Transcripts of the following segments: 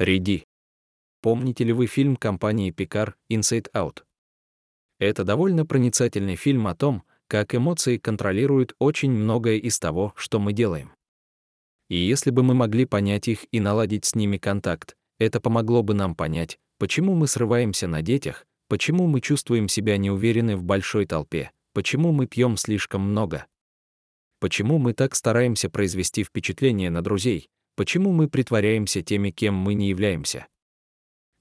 Риди. Помните ли вы фильм компании Picard Inside Out? Это довольно проницательный фильм о том, как эмоции контролируют очень многое из того, что мы делаем. И если бы мы могли понять их и наладить с ними контакт, это помогло бы нам понять, почему мы срываемся на детях, почему мы чувствуем себя неуверенны в большой толпе, почему мы пьем слишком много. Почему мы так стараемся произвести впечатление на друзей, почему мы притворяемся теми, кем мы не являемся.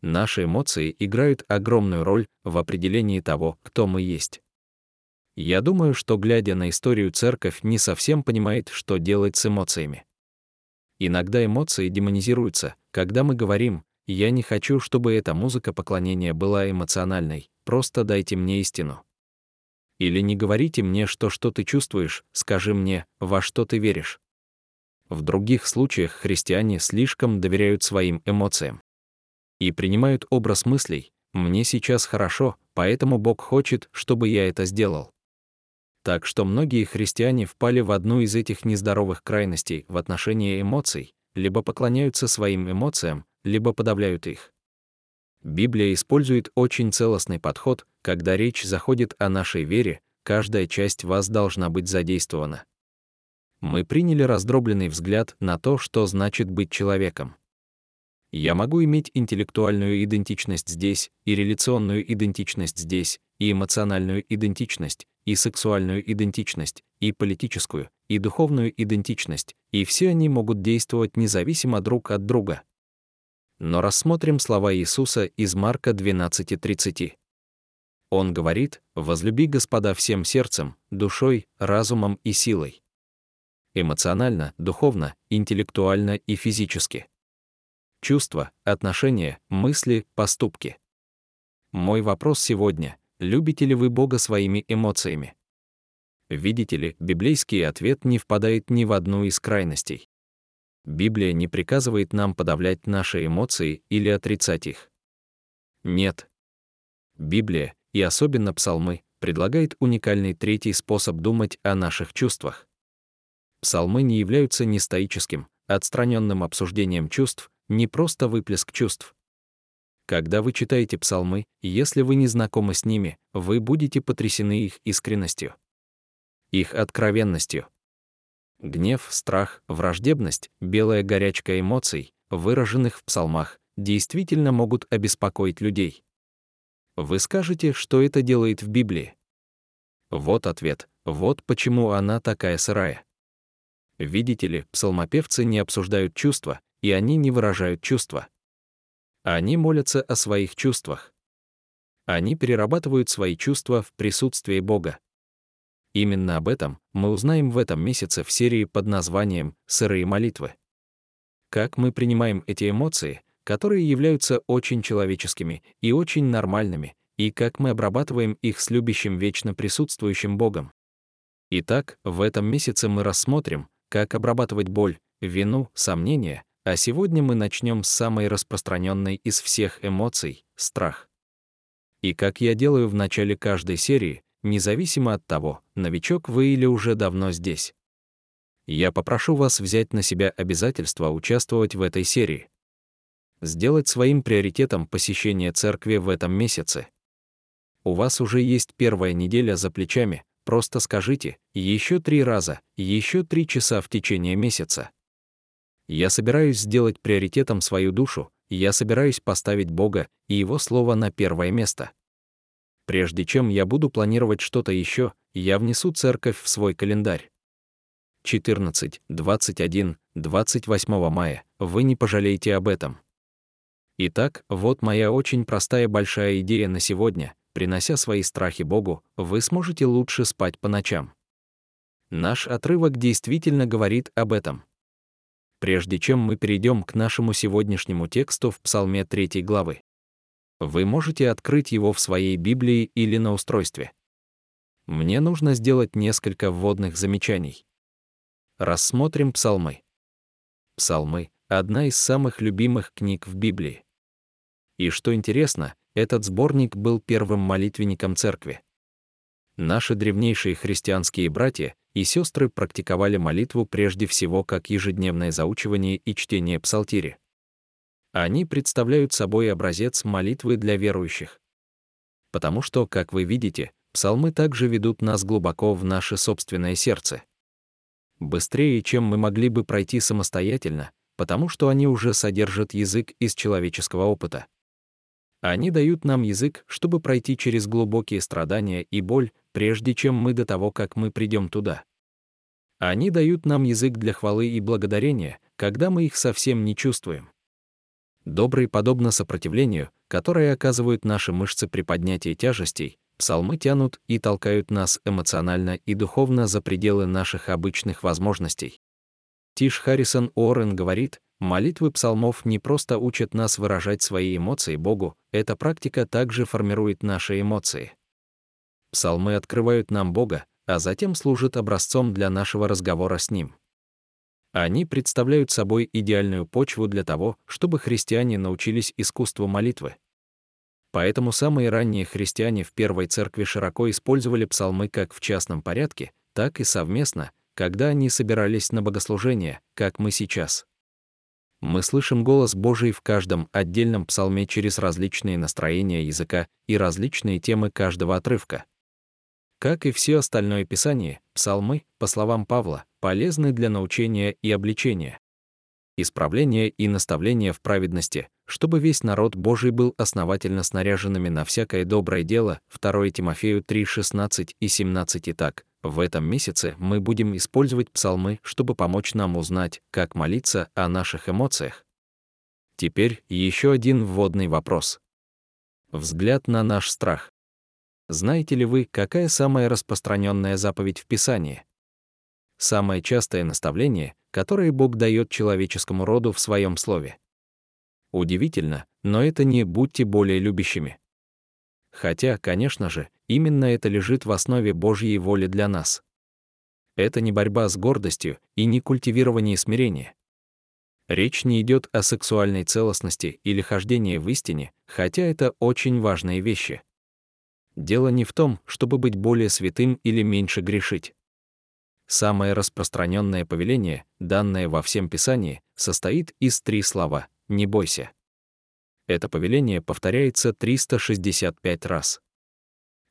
Наши эмоции играют огромную роль в определении того, кто мы есть. Я думаю, что, глядя на историю, церковь не совсем понимает, что делать с эмоциями. Иногда эмоции демонизируются, когда мы говорим «я не хочу, чтобы эта музыка поклонения была эмоциональной, просто дайте мне истину». Или не говорите мне, что что ты чувствуешь, скажи мне, во что ты веришь. В других случаях христиане слишком доверяют своим эмоциям и принимают образ мыслей «мне сейчас хорошо, поэтому Бог хочет, чтобы я это сделал». Так что многие христиане впали в одну из этих нездоровых крайностей в отношении эмоций, либо поклоняются своим эмоциям, либо подавляют их. Библия использует очень целостный подход, когда речь заходит о нашей вере, каждая часть вас должна быть задействована. Мы приняли раздробленный взгляд на то, что значит быть человеком. Я могу иметь интеллектуальную идентичность здесь, и реляционную идентичность здесь, и эмоциональную идентичность, и сексуальную идентичность, и политическую, и духовную идентичность, и все они могут действовать независимо друг от друга. Но рассмотрим слова Иисуса из Марка 12:30. Он говорит: "Возлюби Господа всем сердцем, душой, разумом и силой". Эмоционально, духовно, интеллектуально и физически чувства, отношения, мысли, поступки. Мой вопрос сегодня — любите ли вы Бога своими эмоциями? Видите ли, библейский ответ не впадает ни в одну из крайностей. Библия не приказывает нам подавлять наши эмоции или отрицать их. Нет. Библия, и особенно псалмы, предлагает уникальный третий способ думать о наших чувствах. Псалмы не являются не стоическим, отстраненным обсуждением чувств, не просто выплеск чувств. Когда вы читаете псалмы, если вы не знакомы с ними, вы будете потрясены их искренностью, их откровенностью. Гнев, страх, враждебность, белая горячка эмоций, выраженных в псалмах, действительно могут обеспокоить людей. Вы скажете, что это делает в Библии? Вот ответ, вот почему она такая сырая. Видите ли, псалмопевцы не обсуждают чувства, и они не выражают чувства. Они молятся о своих чувствах. Они перерабатывают свои чувства в присутствии Бога. Именно об этом мы узнаем в этом месяце в серии под названием «Сырые молитвы». Как мы принимаем эти эмоции, которые являются очень человеческими и очень нормальными, и как мы обрабатываем их с любящим вечно присутствующим Богом. Итак, в этом месяце мы рассмотрим, как обрабатывать боль, вину, сомнения, а сегодня мы начнем с самой распространенной из всех эмоций — страх. И как я делаю в начале каждой серии, независимо от того, новичок вы или уже давно здесь. Я попрошу вас взять на себя обязательство участвовать в этой серии. Сделать своим приоритетом посещение церкви в этом месяце. У вас уже есть первая неделя за плечами, просто скажите еще три раза, еще три часа в течение месяца. Я собираюсь сделать приоритетом свою душу, я собираюсь поставить Бога и Его Слово на первое место. Прежде чем я буду планировать что-то еще, я внесу церковь в свой календарь. 14, 21, 28 мая. Вы не пожалеете об этом. Итак, вот моя очень простая большая идея на сегодня. Принося свои страхи Богу, вы сможете лучше спать по ночам. Наш отрывок действительно говорит об этом прежде чем мы перейдем к нашему сегодняшнему тексту в Псалме 3 главы. Вы можете открыть его в своей Библии или на устройстве. Мне нужно сделать несколько вводных замечаний. Рассмотрим псалмы. Псалмы — одна из самых любимых книг в Библии. И что интересно, этот сборник был первым молитвенником церкви. Наши древнейшие христианские братья и сестры практиковали молитву прежде всего как ежедневное заучивание и чтение псалтири. Они представляют собой образец молитвы для верующих. Потому что, как вы видите, псалмы также ведут нас глубоко в наше собственное сердце. Быстрее, чем мы могли бы пройти самостоятельно, потому что они уже содержат язык из человеческого опыта. Они дают нам язык, чтобы пройти через глубокие страдания и боль, прежде чем мы до того, как мы придем туда. Они дают нам язык для хвалы и благодарения, когда мы их совсем не чувствуем. Добрый подобно сопротивлению, которое оказывают наши мышцы при поднятии тяжестей, псалмы тянут и толкают нас эмоционально и духовно за пределы наших обычных возможностей. Тиш Харрисон Уоррен говорит, молитвы псалмов не просто учат нас выражать свои эмоции Богу, эта практика также формирует наши эмоции. Псалмы открывают нам Бога, а затем служат образцом для нашего разговора с Ним. Они представляют собой идеальную почву для того, чтобы христиане научились искусству молитвы. Поэтому самые ранние христиане в Первой Церкви широко использовали псалмы как в частном порядке, так и совместно, когда они собирались на богослужение, как мы сейчас. Мы слышим голос Божий в каждом отдельном псалме через различные настроения языка и различные темы каждого отрывка. Как и все остальное Писание, псалмы, по словам Павла, полезны для научения и обличения, исправления и наставления в праведности, чтобы весь народ Божий был основательно снаряженными на всякое доброе дело. 2 Тимофею 3, 16 и 17 и так. В этом месяце мы будем использовать псалмы, чтобы помочь нам узнать, как молиться о наших эмоциях. Теперь еще один вводный вопрос. Взгляд на наш страх. Знаете ли вы, какая самая распространенная заповедь в Писании? Самое частое наставление, которое Бог дает человеческому роду в своем слове. Удивительно, но это не «будьте более любящими». Хотя, конечно же, именно это лежит в основе Божьей воли для нас. Это не борьба с гордостью и не культивирование смирения. Речь не идет о сексуальной целостности или хождении в истине, хотя это очень важные вещи. Дело не в том, чтобы быть более святым или меньше грешить. Самое распространенное повеление, данное во всем Писании, состоит из три слова «не бойся». Это повеление повторяется 365 раз.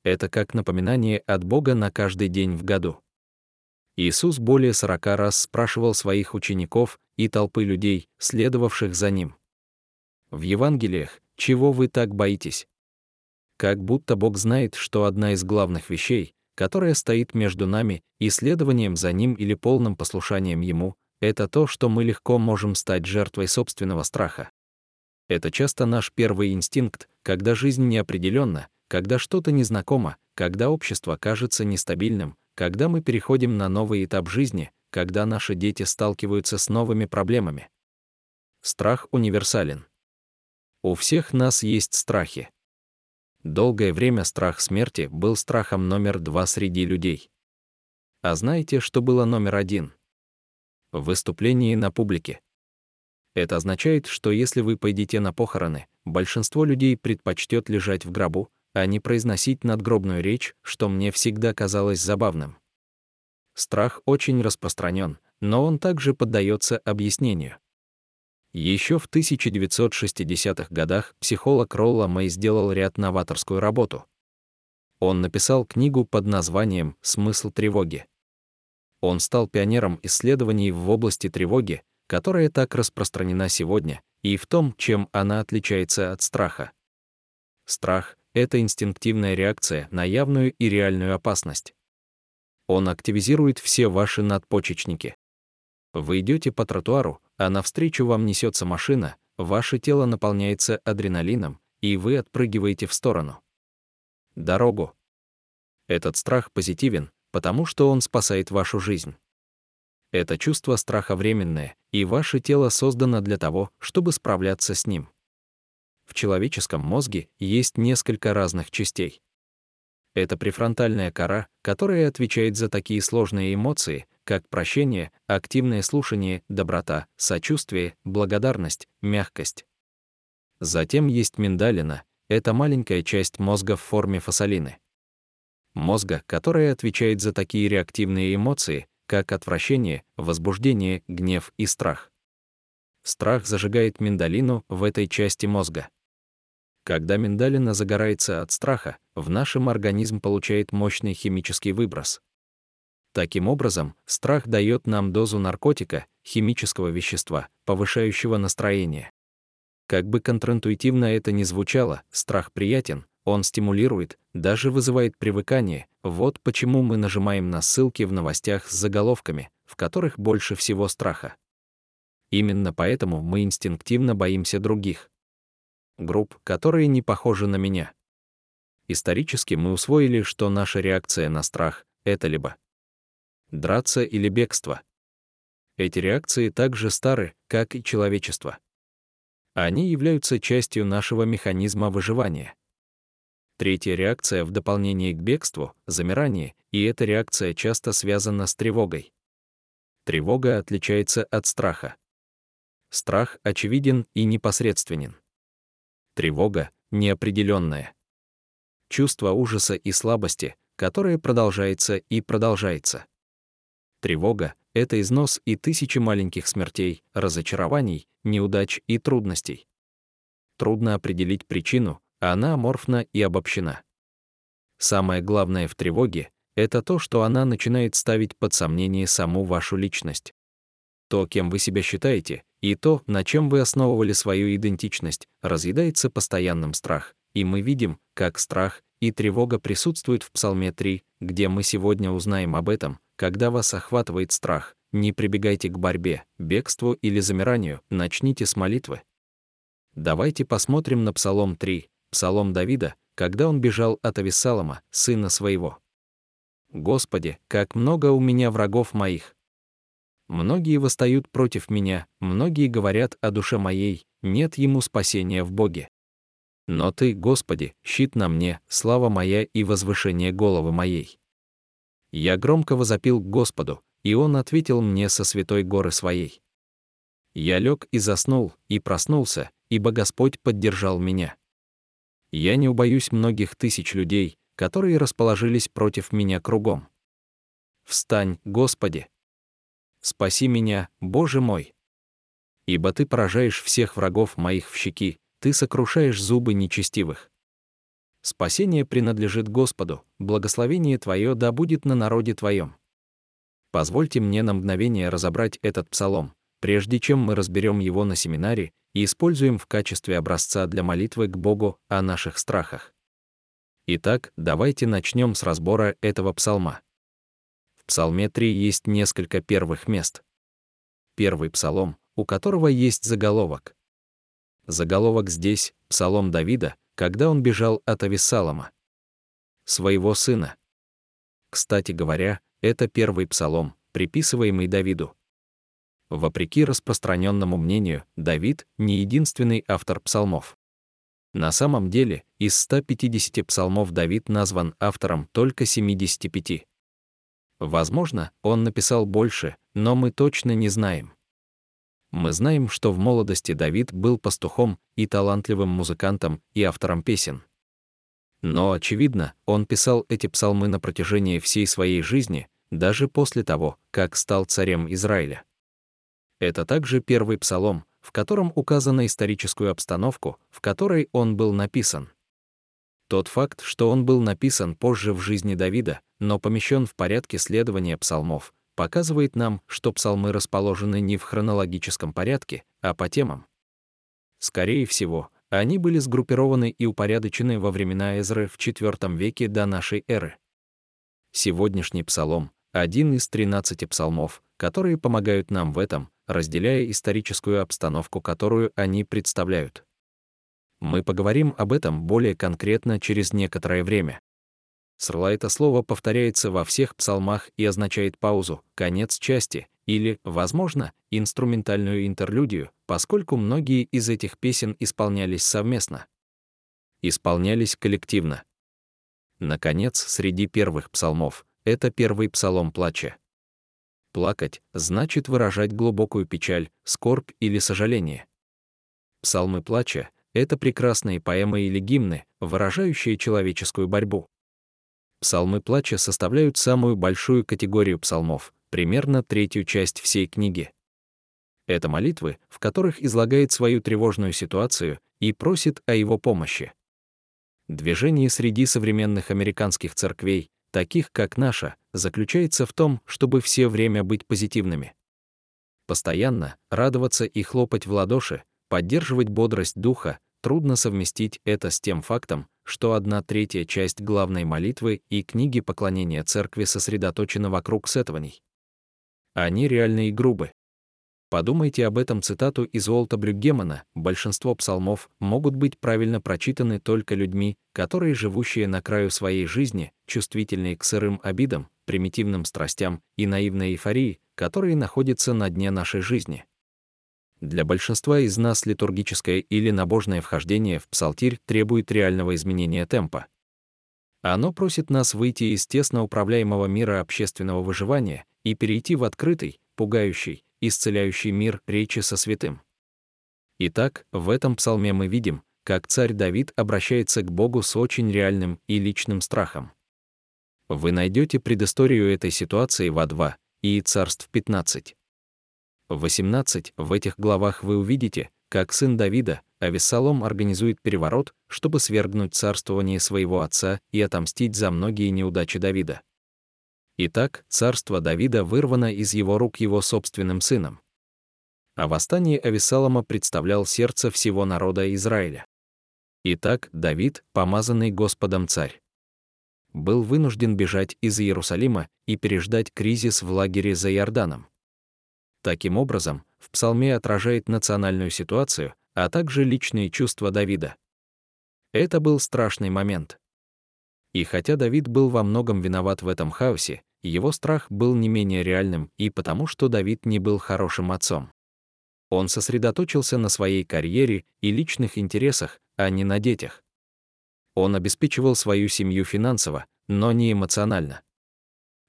Это как напоминание от Бога на каждый день в году. Иисус более 40 раз спрашивал своих учеников и толпы людей, следовавших за Ним. В Евангелиях «Чего вы так боитесь?» как будто Бог знает, что одна из главных вещей, которая стоит между нами и следованием за Ним или полным послушанием Ему, это то, что мы легко можем стать жертвой собственного страха. Это часто наш первый инстинкт, когда жизнь неопределенна, когда что-то незнакомо, когда общество кажется нестабильным, когда мы переходим на новый этап жизни, когда наши дети сталкиваются с новыми проблемами. Страх универсален. У всех нас есть страхи. Долгое время страх смерти был страхом номер два среди людей. А знаете, что было номер один? Выступление на публике. Это означает, что если вы пойдете на похороны, большинство людей предпочтет лежать в гробу, а не произносить надгробную речь, что мне всегда казалось забавным. Страх очень распространен, но он также поддается объяснению. Еще в 1960-х годах психолог Ролла Мэй сделал ряд новаторскую работу. Он написал книгу под названием «Смысл тревоги». Он стал пионером исследований в области тревоги, которая так распространена сегодня, и в том, чем она отличается от страха. Страх — это инстинктивная реакция на явную и реальную опасность. Он активизирует все ваши надпочечники. Вы идете по тротуару, а навстречу вам несется машина, ваше тело наполняется адреналином, и вы отпрыгиваете в сторону. Дорогу. Этот страх позитивен, потому что он спасает вашу жизнь. Это чувство страха временное, и ваше тело создано для того, чтобы справляться с ним. В человеческом мозге есть несколько разных частей. Это префронтальная кора, которая отвечает за такие сложные эмоции, как прощение, активное слушание, доброта, сочувствие, благодарность, мягкость. Затем есть миндалина, это маленькая часть мозга в форме фасолины. Мозга, которая отвечает за такие реактивные эмоции, как отвращение, возбуждение, гнев и страх. страх зажигает миндалину в этой части мозга. Когда миндалина загорается от страха, в нашем организм получает мощный химический выброс. Таким образом, страх дает нам дозу наркотика, химического вещества, повышающего настроение. Как бы контринтуитивно это ни звучало, страх приятен, он стимулирует, даже вызывает привыкание. Вот почему мы нажимаем на ссылки в новостях с заголовками, в которых больше всего страха. Именно поэтому мы инстинктивно боимся других. Групп, которые не похожи на меня. Исторически мы усвоили, что наша реакция на страх — это либо драться или бегство. Эти реакции так же стары, как и человечество. Они являются частью нашего механизма выживания. Третья реакция в дополнение к бегству — замирание, и эта реакция часто связана с тревогой. Тревога отличается от страха. Страх очевиден и непосредственен. Тревога — неопределенная. Чувство ужаса и слабости, которое продолжается и продолжается. Тревога — это износ и тысячи маленьких смертей, разочарований, неудач и трудностей. Трудно определить причину, она аморфна и обобщена. Самое главное в тревоге — это то, что она начинает ставить под сомнение саму вашу личность. То, кем вы себя считаете, и то, на чем вы основывали свою идентичность, разъедается постоянным страх, и мы видим, как страх и тревога присутствуют в Псалме 3, где мы сегодня узнаем об этом, когда вас охватывает страх, не прибегайте к борьбе, бегству или замиранию, начните с молитвы. Давайте посмотрим на Псалом 3, Псалом Давида, когда он бежал от Авессалома, сына своего. «Господи, как много у меня врагов моих! Многие восстают против меня, многие говорят о душе моей, нет ему спасения в Боге. Но Ты, Господи, щит на мне, слава моя и возвышение головы моей. Я громко возопил к Господу, и Он ответил мне со святой горы своей. Я лег и заснул, и проснулся, ибо Господь поддержал меня. Я не убоюсь многих тысяч людей, которые расположились против меня кругом. Встань, Господи! Спаси меня, Боже мой! Ибо Ты поражаешь всех врагов моих в щеки, Ты сокрушаешь зубы нечестивых. Спасение принадлежит Господу, благословение Твое да будет на народе Твоем. Позвольте мне на мгновение разобрать этот псалом, прежде чем мы разберем его на семинаре и используем в качестве образца для молитвы к Богу о наших страхах. Итак, давайте начнем с разбора этого псалма. В псалме 3 есть несколько первых мест. Первый псалом, у которого есть заголовок. Заголовок здесь — псалом Давида, когда он бежал от Авессалома, своего сына. Кстати говоря, это первый псалом, приписываемый Давиду. Вопреки распространенному мнению, Давид — не единственный автор псалмов. На самом деле, из 150 псалмов Давид назван автором только 75. Возможно, он написал больше, но мы точно не знаем. Мы знаем, что в молодости Давид был пастухом и талантливым музыкантом и автором песен. Но, очевидно, он писал эти псалмы на протяжении всей своей жизни, даже после того, как стал царем Израиля. Это также первый псалом, в котором указана историческую обстановку, в которой он был написан. Тот факт, что он был написан позже в жизни Давида, но помещен в порядке следования псалмов, показывает нам, что псалмы расположены не в хронологическом порядке, а по темам. Скорее всего, они были сгруппированы и упорядочены во времена Эзры в IV веке до нашей эры. Сегодняшний псалом — один из 13 псалмов, которые помогают нам в этом, разделяя историческую обстановку, которую они представляют. Мы поговорим об этом более конкретно через некоторое время. Срла это слово повторяется во всех псалмах и означает паузу, конец части или, возможно, инструментальную интерлюдию, поскольку многие из этих песен исполнялись совместно. Исполнялись коллективно. Наконец, среди первых псалмов — это первый псалом плача. Плакать значит выражать глубокую печаль, скорбь или сожаление. Псалмы плача — это прекрасные поэмы или гимны, выражающие человеческую борьбу. Псалмы плача составляют самую большую категорию псалмов, примерно третью часть всей книги. Это молитвы, в которых излагает свою тревожную ситуацию и просит о его помощи. Движение среди современных американских церквей, таких как наша, заключается в том, чтобы все время быть позитивными. Постоянно радоваться и хлопать в ладоши, поддерживать бодрость духа, трудно совместить это с тем фактом, что одна третья часть главной молитвы и книги поклонения церкви сосредоточена вокруг сетований. Они реальны и грубы. Подумайте об этом цитату из Уолта Брюггемана. Большинство псалмов могут быть правильно прочитаны только людьми, которые, живущие на краю своей жизни, чувствительные к сырым обидам, примитивным страстям и наивной эйфории, которые находятся на дне нашей жизни. Для большинства из нас литургическое или набожное вхождение в псалтирь требует реального изменения темпа. Оно просит нас выйти из тесно управляемого мира общественного выживания и перейти в открытый, пугающий, исцеляющий мир речи со святым. Итак, в этом псалме мы видим, как царь Давид обращается к Богу с очень реальным и личным страхом. Вы найдете предысторию этой ситуации во 2 и царств 15. В 18 в этих главах вы увидите, как сын Давида, Авессалом организует переворот, чтобы свергнуть царствование своего отца и отомстить за многие неудачи Давида. Итак, царство Давида вырвано из его рук его собственным сыном. А восстание Авессалома представлял сердце всего народа Израиля. Итак, Давид, помазанный Господом царь, был вынужден бежать из Иерусалима и переждать кризис в лагере за Иорданом. Таким образом, в псалме отражает национальную ситуацию, а также личные чувства Давида. Это был страшный момент. И хотя Давид был во многом виноват в этом хаосе, его страх был не менее реальным и потому, что Давид не был хорошим отцом. Он сосредоточился на своей карьере и личных интересах, а не на детях. Он обеспечивал свою семью финансово, но не эмоционально.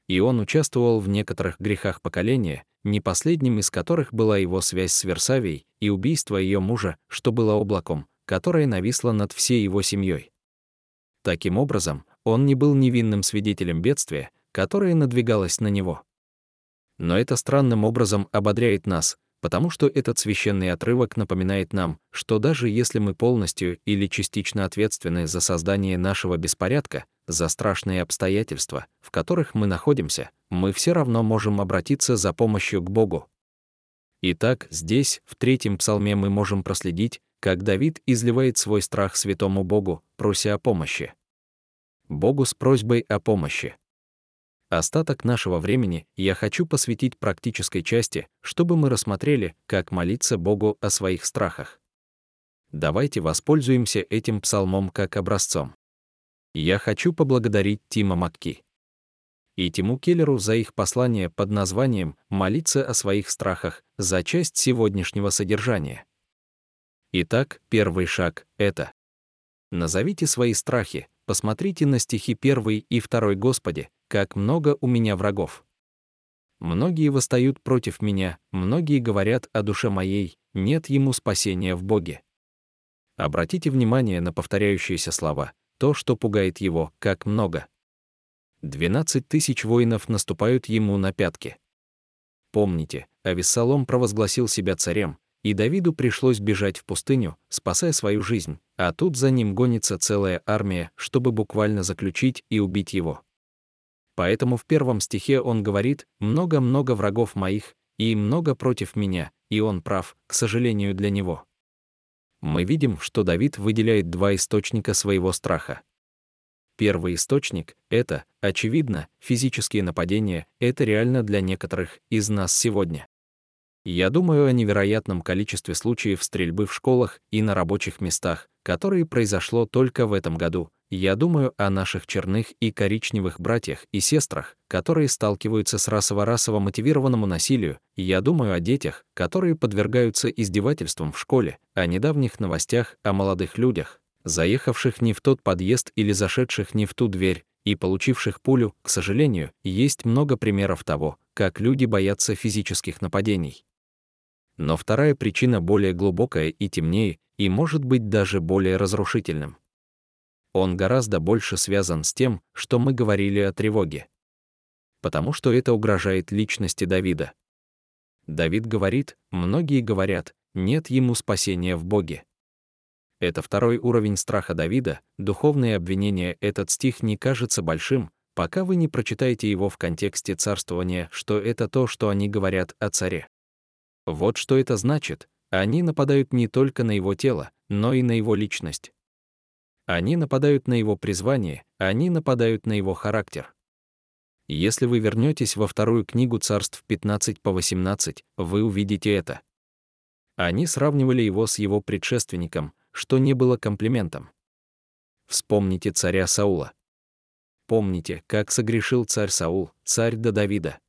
И он участвовал в некоторых грехах поколения, не последним из которых была его связь с Версавией и убийство ее мужа, что было облаком, которое нависло над всей его семьей. Таким образом, он не был невинным свидетелем бедствия, которое надвигалось на него. Но это странным образом ободряет нас, потому что этот священный отрывок напоминает нам, что даже если мы полностью или частично ответственны за создание нашего беспорядка, за страшные обстоятельства, в которых мы находимся, мы все равно можем обратиться за помощью к Богу. Итак, здесь, в третьем псалме мы можем проследить, как Давид изливает свой страх святому Богу, прося о помощи. Богу с просьбой о помощи. Остаток нашего времени я хочу посвятить практической части, чтобы мы рассмотрели, как молиться Богу о своих страхах. Давайте воспользуемся этим псалмом как образцом. Я хочу поблагодарить Тима Макки и Тиму Келлеру за их послание под названием «Молиться о своих страхах» за часть сегодняшнего содержания. Итак, первый шаг — это Назовите свои страхи, посмотрите на стихи 1 и 2 Господи, как много у меня врагов. Многие восстают против меня, многие говорят о душе моей, нет ему спасения в Боге. Обратите внимание на повторяющиеся слова, то, что пугает его, как много. 12 тысяч воинов наступают ему на пятки. Помните, Авессалом провозгласил себя царем, и Давиду пришлось бежать в пустыню, спасая свою жизнь, а тут за ним гонится целая армия, чтобы буквально заключить и убить его. Поэтому в первом стихе он говорит «много-много врагов моих, и много против меня», и он прав, к сожалению для него. Мы видим, что Давид выделяет два источника своего страха. Первый источник — это, очевидно, физические нападения, это реально для некоторых из нас сегодня. Я думаю о невероятном количестве случаев стрельбы в школах и на рабочих местах, которые произошло только в этом году, я думаю о наших черных и коричневых братьях и сестрах, которые сталкиваются с расово-расово мотивированному насилию, я думаю о детях, которые подвергаются издевательствам в школе, о недавних новостях о молодых людях, заехавших не в тот подъезд или зашедших не в ту дверь, и получивших пулю, к сожалению, есть много примеров того, как люди боятся физических нападений. Но вторая причина более глубокая и темнее, и может быть даже более разрушительным он гораздо больше связан с тем, что мы говорили о тревоге. Потому что это угрожает личности Давида. Давид говорит, многие говорят, нет ему спасения в Боге. Это второй уровень страха Давида, духовные обвинения. Этот стих не кажется большим, пока вы не прочитаете его в контексте царствования, что это то, что они говорят о царе. Вот что это значит. Они нападают не только на его тело, но и на его личность. Они нападают на его призвание, они нападают на его характер. Если вы вернетесь во вторую книгу царств 15 по 18, вы увидите это. Они сравнивали его с его предшественником, что не было комплиментом. Вспомните царя Саула. Помните, как согрешил царь Саул, царь до Давида.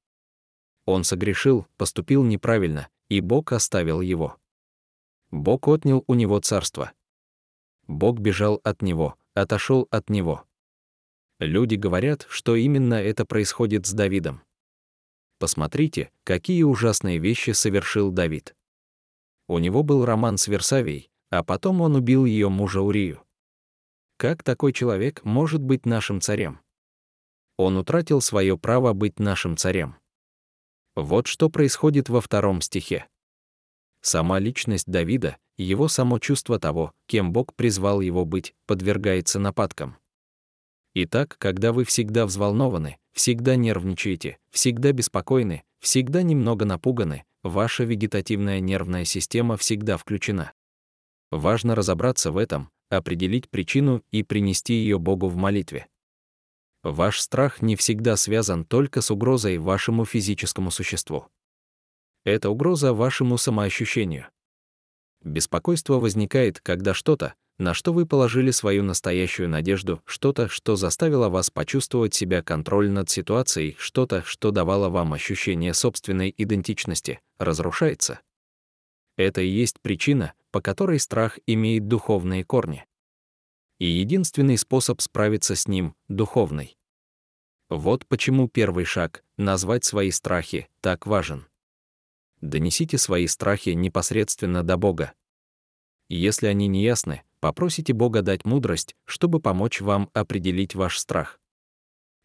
Он согрешил, поступил неправильно, и Бог оставил его. Бог отнял у него царство. Бог бежал от него, отошел от него. Люди говорят, что именно это происходит с Давидом. Посмотрите, какие ужасные вещи совершил Давид. У него был роман с Версавией, а потом он убил ее мужа Урию. Как такой человек может быть нашим царем? Он утратил свое право быть нашим царем. Вот что происходит во втором стихе. Сама личность Давида, его само чувство того, кем Бог призвал его быть, подвергается нападкам. Итак, когда вы всегда взволнованы, всегда нервничаете, всегда беспокойны, всегда немного напуганы, ваша вегетативная нервная система всегда включена. Важно разобраться в этом, определить причину и принести ее Богу в молитве. Ваш страх не всегда связан только с угрозой вашему физическому существу. Это угроза вашему самоощущению. Беспокойство возникает, когда что-то, на что вы положили свою настоящую надежду, что-то, что заставило вас почувствовать себя контроль над ситуацией, что-то, что давало вам ощущение собственной идентичности, разрушается. Это и есть причина, по которой страх имеет духовные корни и единственный способ справиться с ним — духовный. Вот почему первый шаг — назвать свои страхи — так важен. Донесите свои страхи непосредственно до Бога. Если они неясны, попросите Бога дать мудрость, чтобы помочь вам определить ваш страх.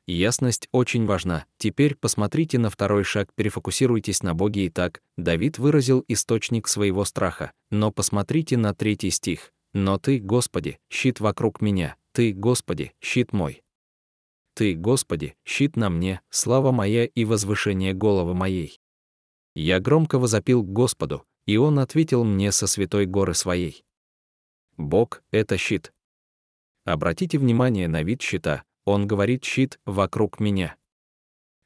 Ясность очень важна. Теперь посмотрите на второй шаг, перефокусируйтесь на Боге и так. Давид выразил источник своего страха, но посмотрите на третий стих. Но Ты, Господи, щит вокруг меня, Ты, Господи, щит мой. Ты, Господи, щит на мне, слава моя и возвышение головы моей. Я громко возопил к Господу, и Он ответил мне со святой горы своей. Бог — это щит. Обратите внимание на вид щита, он говорит «щит вокруг меня».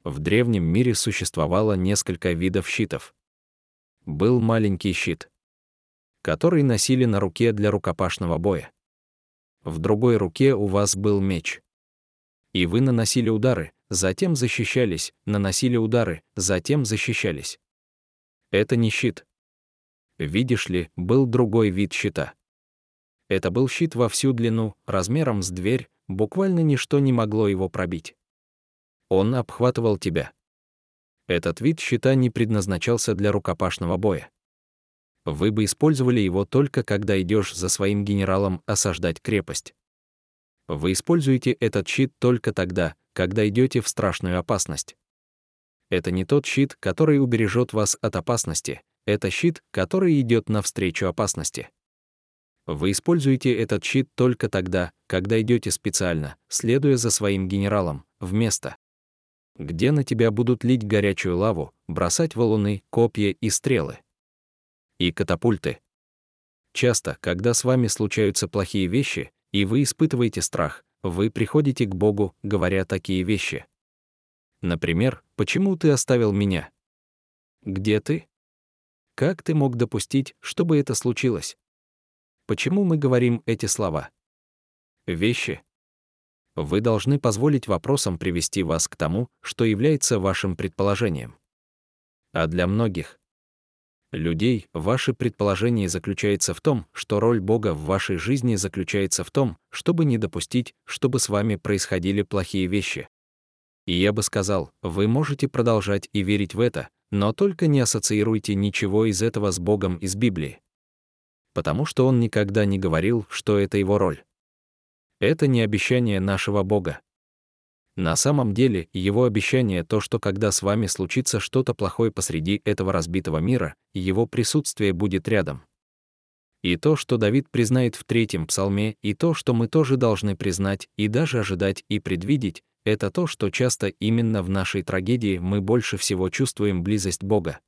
В древнем мире существовало несколько видов щитов. Был маленький щит который носили на руке для рукопашного боя. В другой руке у вас был меч. И вы наносили удары, затем защищались, наносили удары, затем защищались. Это не щит. Видишь ли, был другой вид щита. Это был щит во всю длину, размером с дверь, буквально ничто не могло его пробить. Он обхватывал тебя. Этот вид щита не предназначался для рукопашного боя вы бы использовали его только когда идешь за своим генералом осаждать крепость. Вы используете этот щит только тогда, когда идете в страшную опасность. Это не тот щит, который убережет вас от опасности, это щит, который идет навстречу опасности. Вы используете этот щит только тогда, когда идете специально, следуя за своим генералом, в место, где на тебя будут лить горячую лаву, бросать валуны, копья и стрелы и катапульты. Часто, когда с вами случаются плохие вещи, и вы испытываете страх, вы приходите к Богу, говоря такие вещи. Например, «Почему ты оставил меня?» «Где ты?» Как ты мог допустить, чтобы это случилось? Почему мы говорим эти слова? Вещи. Вы должны позволить вопросам привести вас к тому, что является вашим предположением. А для многих людей, ваше предположение заключается в том, что роль Бога в вашей жизни заключается в том, чтобы не допустить, чтобы с вами происходили плохие вещи. И я бы сказал, вы можете продолжать и верить в это, но только не ассоциируйте ничего из этого с Богом из Библии. Потому что Он никогда не говорил, что это Его роль. Это не обещание нашего Бога. На самом деле, его обещание то, что когда с вами случится что-то плохое посреди этого разбитого мира, его присутствие будет рядом. И то, что Давид признает в третьем псалме, и то, что мы тоже должны признать, и даже ожидать и предвидеть, это то, что часто именно в нашей трагедии мы больше всего чувствуем близость Бога.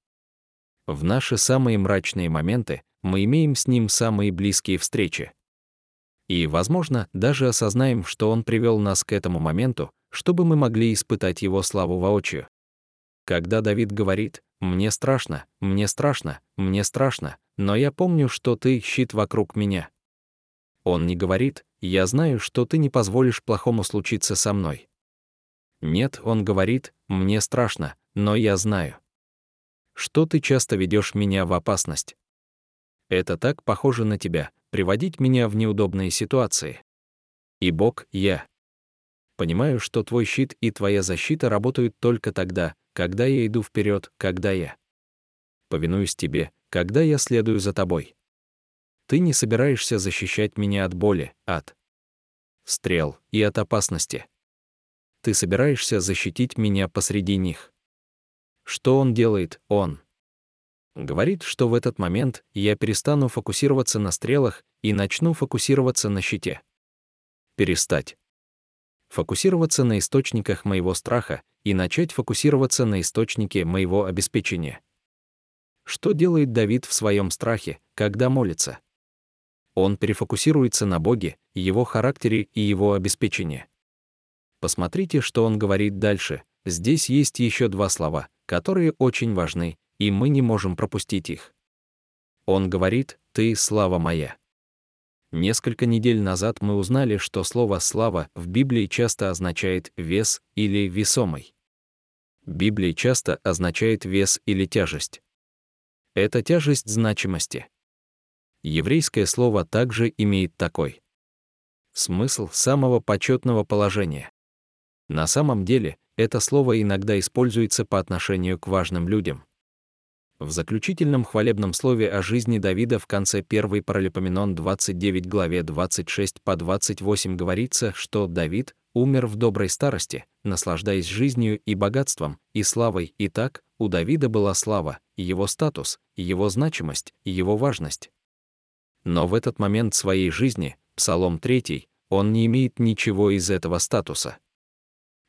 В наши самые мрачные моменты мы имеем с Ним самые близкие встречи. И, возможно, даже осознаем, что Он привел нас к этому моменту, чтобы мы могли испытать Его славу воочию. Когда Давид говорит «Мне страшно, мне страшно, мне страшно, но я помню, что ты — щит вокруг меня». Он не говорит «Я знаю, что ты не позволишь плохому случиться со мной». Нет, он говорит «Мне страшно, но я знаю» что ты часто ведешь меня в опасность. Это так похоже на тебя, приводить меня в неудобные ситуации. И Бог, я. Понимаю, что твой щит и твоя защита работают только тогда, когда я иду вперед, когда я повинуюсь тебе, когда я следую за тобой. Ты не собираешься защищать меня от боли, от стрел и от опасности. Ты собираешься защитить меня посреди них. Что он делает, он? Говорит, что в этот момент я перестану фокусироваться на стрелах и начну фокусироваться на щите. Перестать. Фокусироваться на источниках моего страха и начать фокусироваться на источнике моего обеспечения. Что делает Давид в своем страхе, когда молится? Он перефокусируется на Боге, его характере и его обеспечении. Посмотрите, что он говорит дальше. Здесь есть еще два слова, которые очень важны, и мы не можем пропустить их. Он говорит «Ты — слава моя». Несколько недель назад мы узнали, что слово «слава» в Библии часто означает «вес» или «весомый». Библии часто означает «вес» или «тяжесть». Это тяжесть значимости. Еврейское слово также имеет такой смысл самого почетного положения. На самом деле, это слово иногда используется по отношению к важным людям. В заключительном хвалебном слове о жизни Давида в конце 1 Паралипоменон 29 главе 26 по 28 говорится, что Давид умер в доброй старости, наслаждаясь жизнью и богатством, и славой, и так у Давида была слава, его статус, его значимость, его важность. Но в этот момент своей жизни, Псалом 3, он не имеет ничего из этого статуса.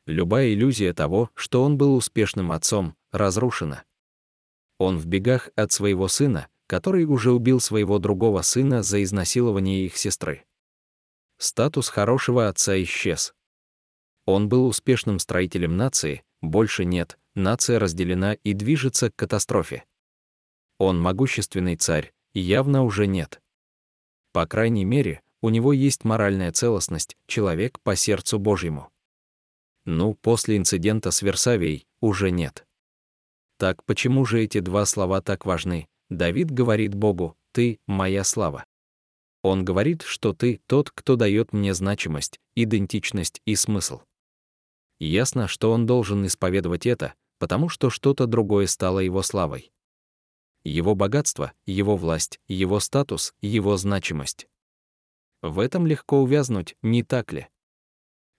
Любая иллюзия того, что он был успешным отцом, разрушена. Он в бегах от своего сына, который уже убил своего другого сына за изнасилование их сестры. Статус хорошего отца исчез. Он был успешным строителем нации, больше нет, нация разделена и движется к катастрофе. Он могущественный царь, явно уже нет. По крайней мере, у него есть моральная целостность, человек по сердцу Божьему. Ну, после инцидента с Версавией уже нет. Так почему же эти два слова так важны? Давид говорит Богу, «Ты — моя слава». Он говорит, что ты тот, кто дает мне значимость, идентичность и смысл. Ясно, что он должен исповедовать это, потому что что-то другое стало его славой. Его богатство, его власть, его статус, его значимость. В этом легко увязнуть, не так ли?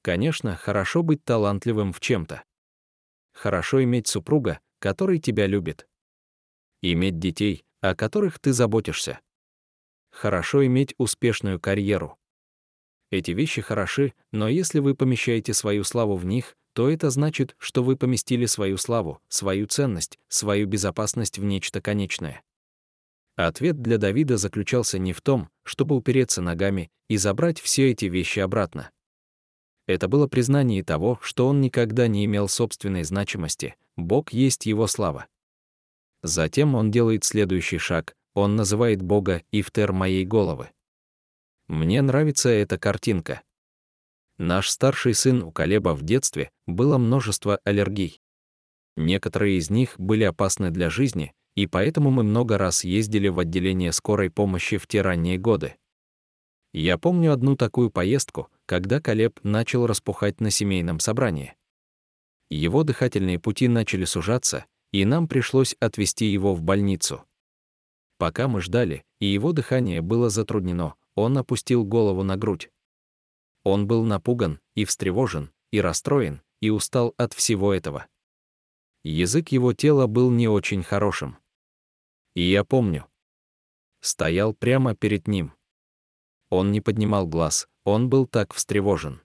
Конечно, хорошо быть талантливым в чем-то. Хорошо иметь супруга, который тебя любит. Иметь детей, о которых ты заботишься. Хорошо иметь успешную карьеру. Эти вещи хороши, но если вы помещаете свою славу в них, то это значит, что вы поместили свою славу, свою ценность, свою безопасность в нечто конечное. Ответ для Давида заключался не в том, чтобы упереться ногами и забрать все эти вещи обратно. Это было признание того, что он никогда не имел собственной значимости, Бог есть его слава. Затем он делает следующий шаг, он называет Бога Ифтер моей головы. Мне нравится эта картинка. Наш старший сын у Калеба в детстве было множество аллергий. Некоторые из них были опасны для жизни, и поэтому мы много раз ездили в отделение скорой помощи в те ранние годы. Я помню одну такую поездку, когда Колеб начал распухать на семейном собрании. Его дыхательные пути начали сужаться, и нам пришлось отвезти его в больницу. Пока мы ждали, и его дыхание было затруднено, он опустил голову на грудь. Он был напуган, и встревожен, и расстроен, и устал от всего этого. Язык его тела был не очень хорошим. И я помню. Стоял прямо перед ним. Он не поднимал глаз, он был так встревожен.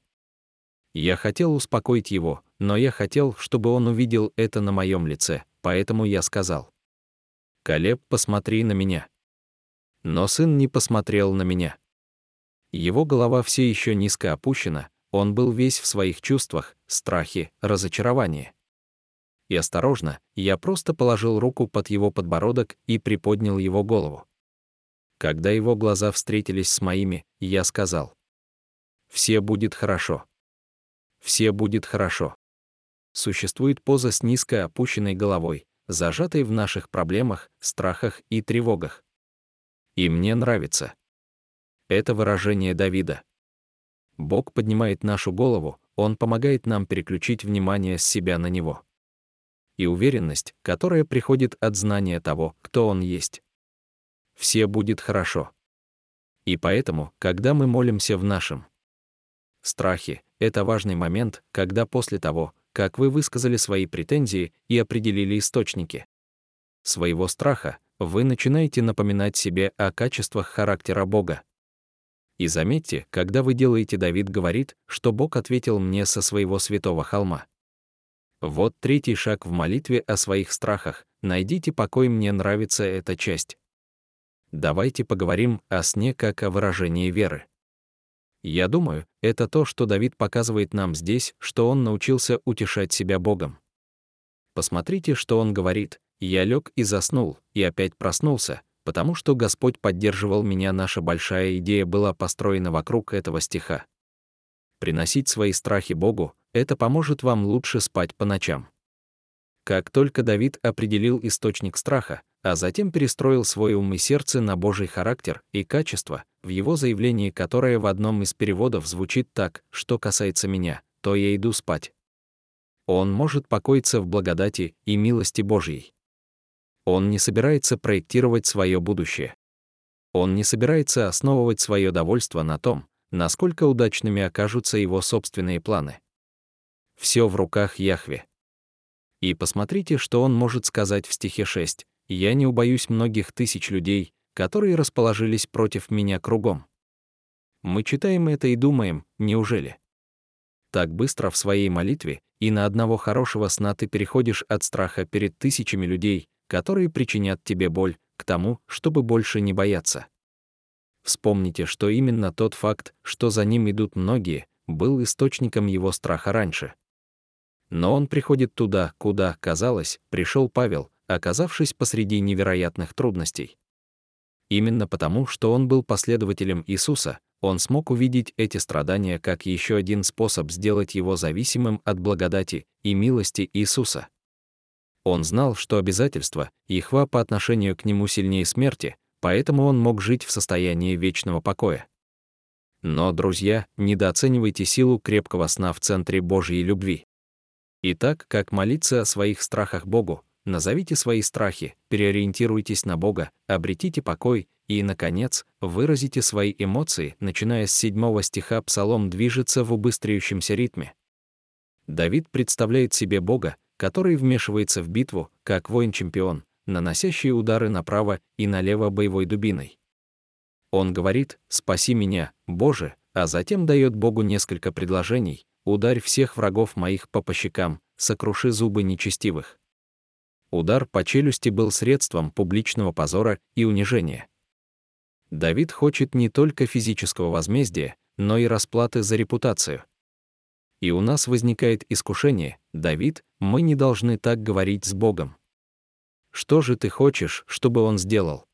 Я хотел успокоить его, но я хотел, чтобы он увидел это на моем лице, поэтому я сказал. «Калеб, посмотри на меня». Но сын не посмотрел на меня. Его голова все еще низко опущена, он был весь в своих чувствах, страхе, разочаровании. И осторожно, я просто положил руку под его подбородок и приподнял его голову. Когда его глаза встретились с моими, я сказал. «Все будет хорошо. Все будет хорошо». Существует поза с низко опущенной головой, зажатой в наших проблемах, страхах и тревогах. И мне нравится. Это выражение Давида. Бог поднимает нашу голову, Он помогает нам переключить внимание с себя на Него. И уверенность, которая приходит от знания того, кто Он есть. Все будет хорошо. И поэтому, когда мы молимся в нашем страхе, это важный момент, когда после того, как вы высказали свои претензии и определили источники своего страха, вы начинаете напоминать себе о качествах характера Бога. И заметьте, когда вы делаете, Давид говорит, что Бог ответил мне со своего святого холма. Вот третий шаг в молитве о своих страхах. Найдите покой, мне нравится эта часть. Давайте поговорим о сне как о выражении веры. Я думаю, это то, что Давид показывает нам здесь, что он научился утешать себя Богом. Посмотрите, что он говорит. «Я лег и заснул, и опять проснулся, потому что Господь поддерживал меня, наша большая идея была построена вокруг этого стиха. Приносить свои страхи Богу — это поможет вам лучше спать по ночам. Как только Давид определил источник страха, а затем перестроил свой ум и сердце на Божий характер и качество, в его заявлении, которое в одном из переводов звучит так, что касается меня, то я иду спать. Он может покоиться в благодати и милости Божьей. Он не собирается проектировать свое будущее. Он не собирается основывать свое довольство на том, насколько удачными окажутся его собственные планы. Все в руках Яхве. И посмотрите, что он может сказать в стихе 6. «Я не убоюсь многих тысяч людей, которые расположились против меня кругом». Мы читаем это и думаем, неужели? Так быстро в своей молитве, и на одного хорошего сна ты переходишь от страха перед тысячами людей, которые причинят тебе боль, к тому, чтобы больше не бояться. Вспомните, что именно тот факт, что за ним идут многие, был источником его страха раньше. Но он приходит туда, куда, казалось, пришел Павел, оказавшись посреди невероятных трудностей. Именно потому, что он был последователем Иисуса, он смог увидеть эти страдания как еще один способ сделать его зависимым от благодати и милости Иисуса. Он знал, что обязательства и хва по отношению к нему сильнее смерти, поэтому он мог жить в состоянии вечного покоя. Но, друзья, недооценивайте силу крепкого сна в центре Божьей любви. Итак, как молиться о своих страхах Богу, назовите свои страхи, переориентируйтесь на Бога, обретите покой и, наконец, выразите свои эмоции, начиная с седьмого стиха Псалом движется в убыстряющемся ритме. Давид представляет себе Бога, который вмешивается в битву, как воин-чемпион, наносящий удары направо и налево боевой дубиной. Он говорит «Спаси меня, Боже», а затем дает Богу несколько предложений «Ударь всех врагов моих по пощекам, сокруши зубы нечестивых». Удар по челюсти был средством публичного позора и унижения. Давид хочет не только физического возмездия, но и расплаты за репутацию. И у нас возникает искушение, Давид, мы не должны так говорить с Богом. Что же ты хочешь, чтобы он сделал?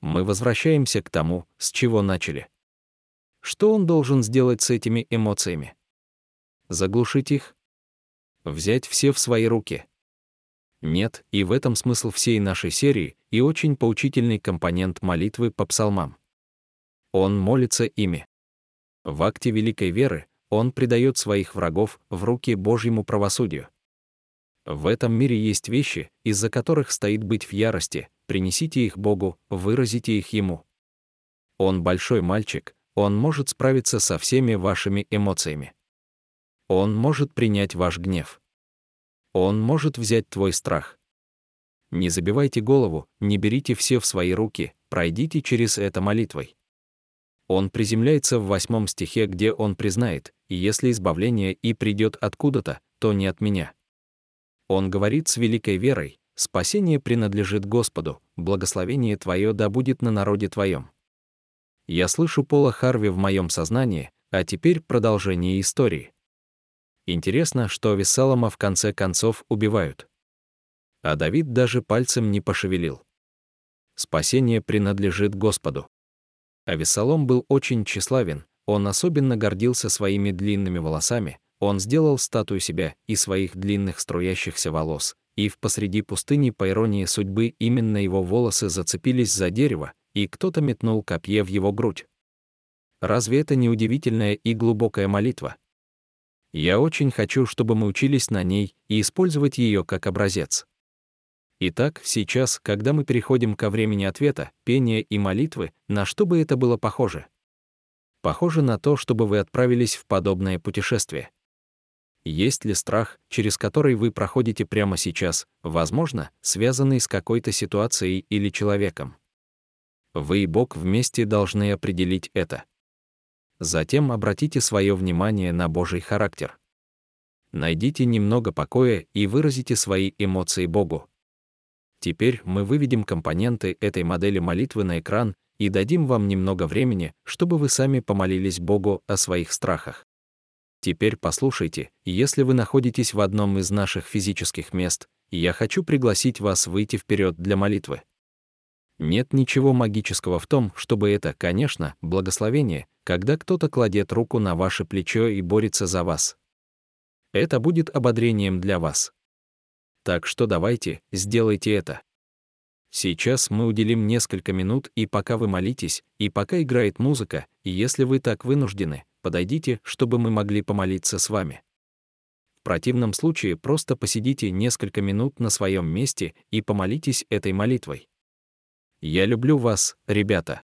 Мы возвращаемся к тому, с чего начали. Что он должен сделать с этими эмоциями? Заглушить их? Взять все в свои руки? Нет, и в этом смысл всей нашей серии и очень поучительный компонент молитвы по псалмам. Он молится ими. В акте великой веры он предает своих врагов в руки Божьему правосудию. В этом мире есть вещи, из-за которых стоит быть в ярости, принесите их Богу, выразите их Ему. Он большой мальчик, он может справиться со всеми вашими эмоциями. Он может принять ваш гнев. Он может взять твой страх. Не забивайте голову, не берите все в свои руки, пройдите через это молитвой. Он приземляется в восьмом стихе, где он признает, и если избавление и придет откуда-то, то не от меня. Он говорит с великой верой, спасение принадлежит Господу, благословение Твое да будет на народе Твоем. Я слышу Пола Харви в моем сознании, а теперь продолжение истории. Интересно, что Вессалома в конце концов убивают. А Давид даже пальцем не пошевелил. Спасение принадлежит Господу. А был очень тщеславен, он особенно гордился своими длинными волосами, он сделал статую себя и своих длинных струящихся волос, и в посреди пустыни, по иронии судьбы, именно его волосы зацепились за дерево, и кто-то метнул копье в его грудь. Разве это не удивительная и глубокая молитва? Я очень хочу, чтобы мы учились на ней и использовать ее как образец. Итак, сейчас, когда мы переходим ко времени ответа, пения и молитвы, на что бы это было похоже? Похоже на то, чтобы вы отправились в подобное путешествие. Есть ли страх, через который вы проходите прямо сейчас, возможно, связанный с какой-то ситуацией или человеком? Вы и Бог вместе должны определить это. Затем обратите свое внимание на Божий характер. Найдите немного покоя и выразите свои эмоции Богу. Теперь мы выведем компоненты этой модели молитвы на экран и дадим вам немного времени, чтобы вы сами помолились Богу о своих страхах. Теперь послушайте, если вы находитесь в одном из наших физических мест, я хочу пригласить вас выйти вперед для молитвы. Нет ничего магического в том, чтобы это, конечно, благословение, когда кто-то кладет руку на ваше плечо и борется за вас. Это будет ободрением для вас. Так что давайте, сделайте это. Сейчас мы уделим несколько минут, и пока вы молитесь, и пока играет музыка, и если вы так вынуждены, подойдите, чтобы мы могли помолиться с вами. В противном случае просто посидите несколько минут на своем месте и помолитесь этой молитвой. Я люблю вас, ребята.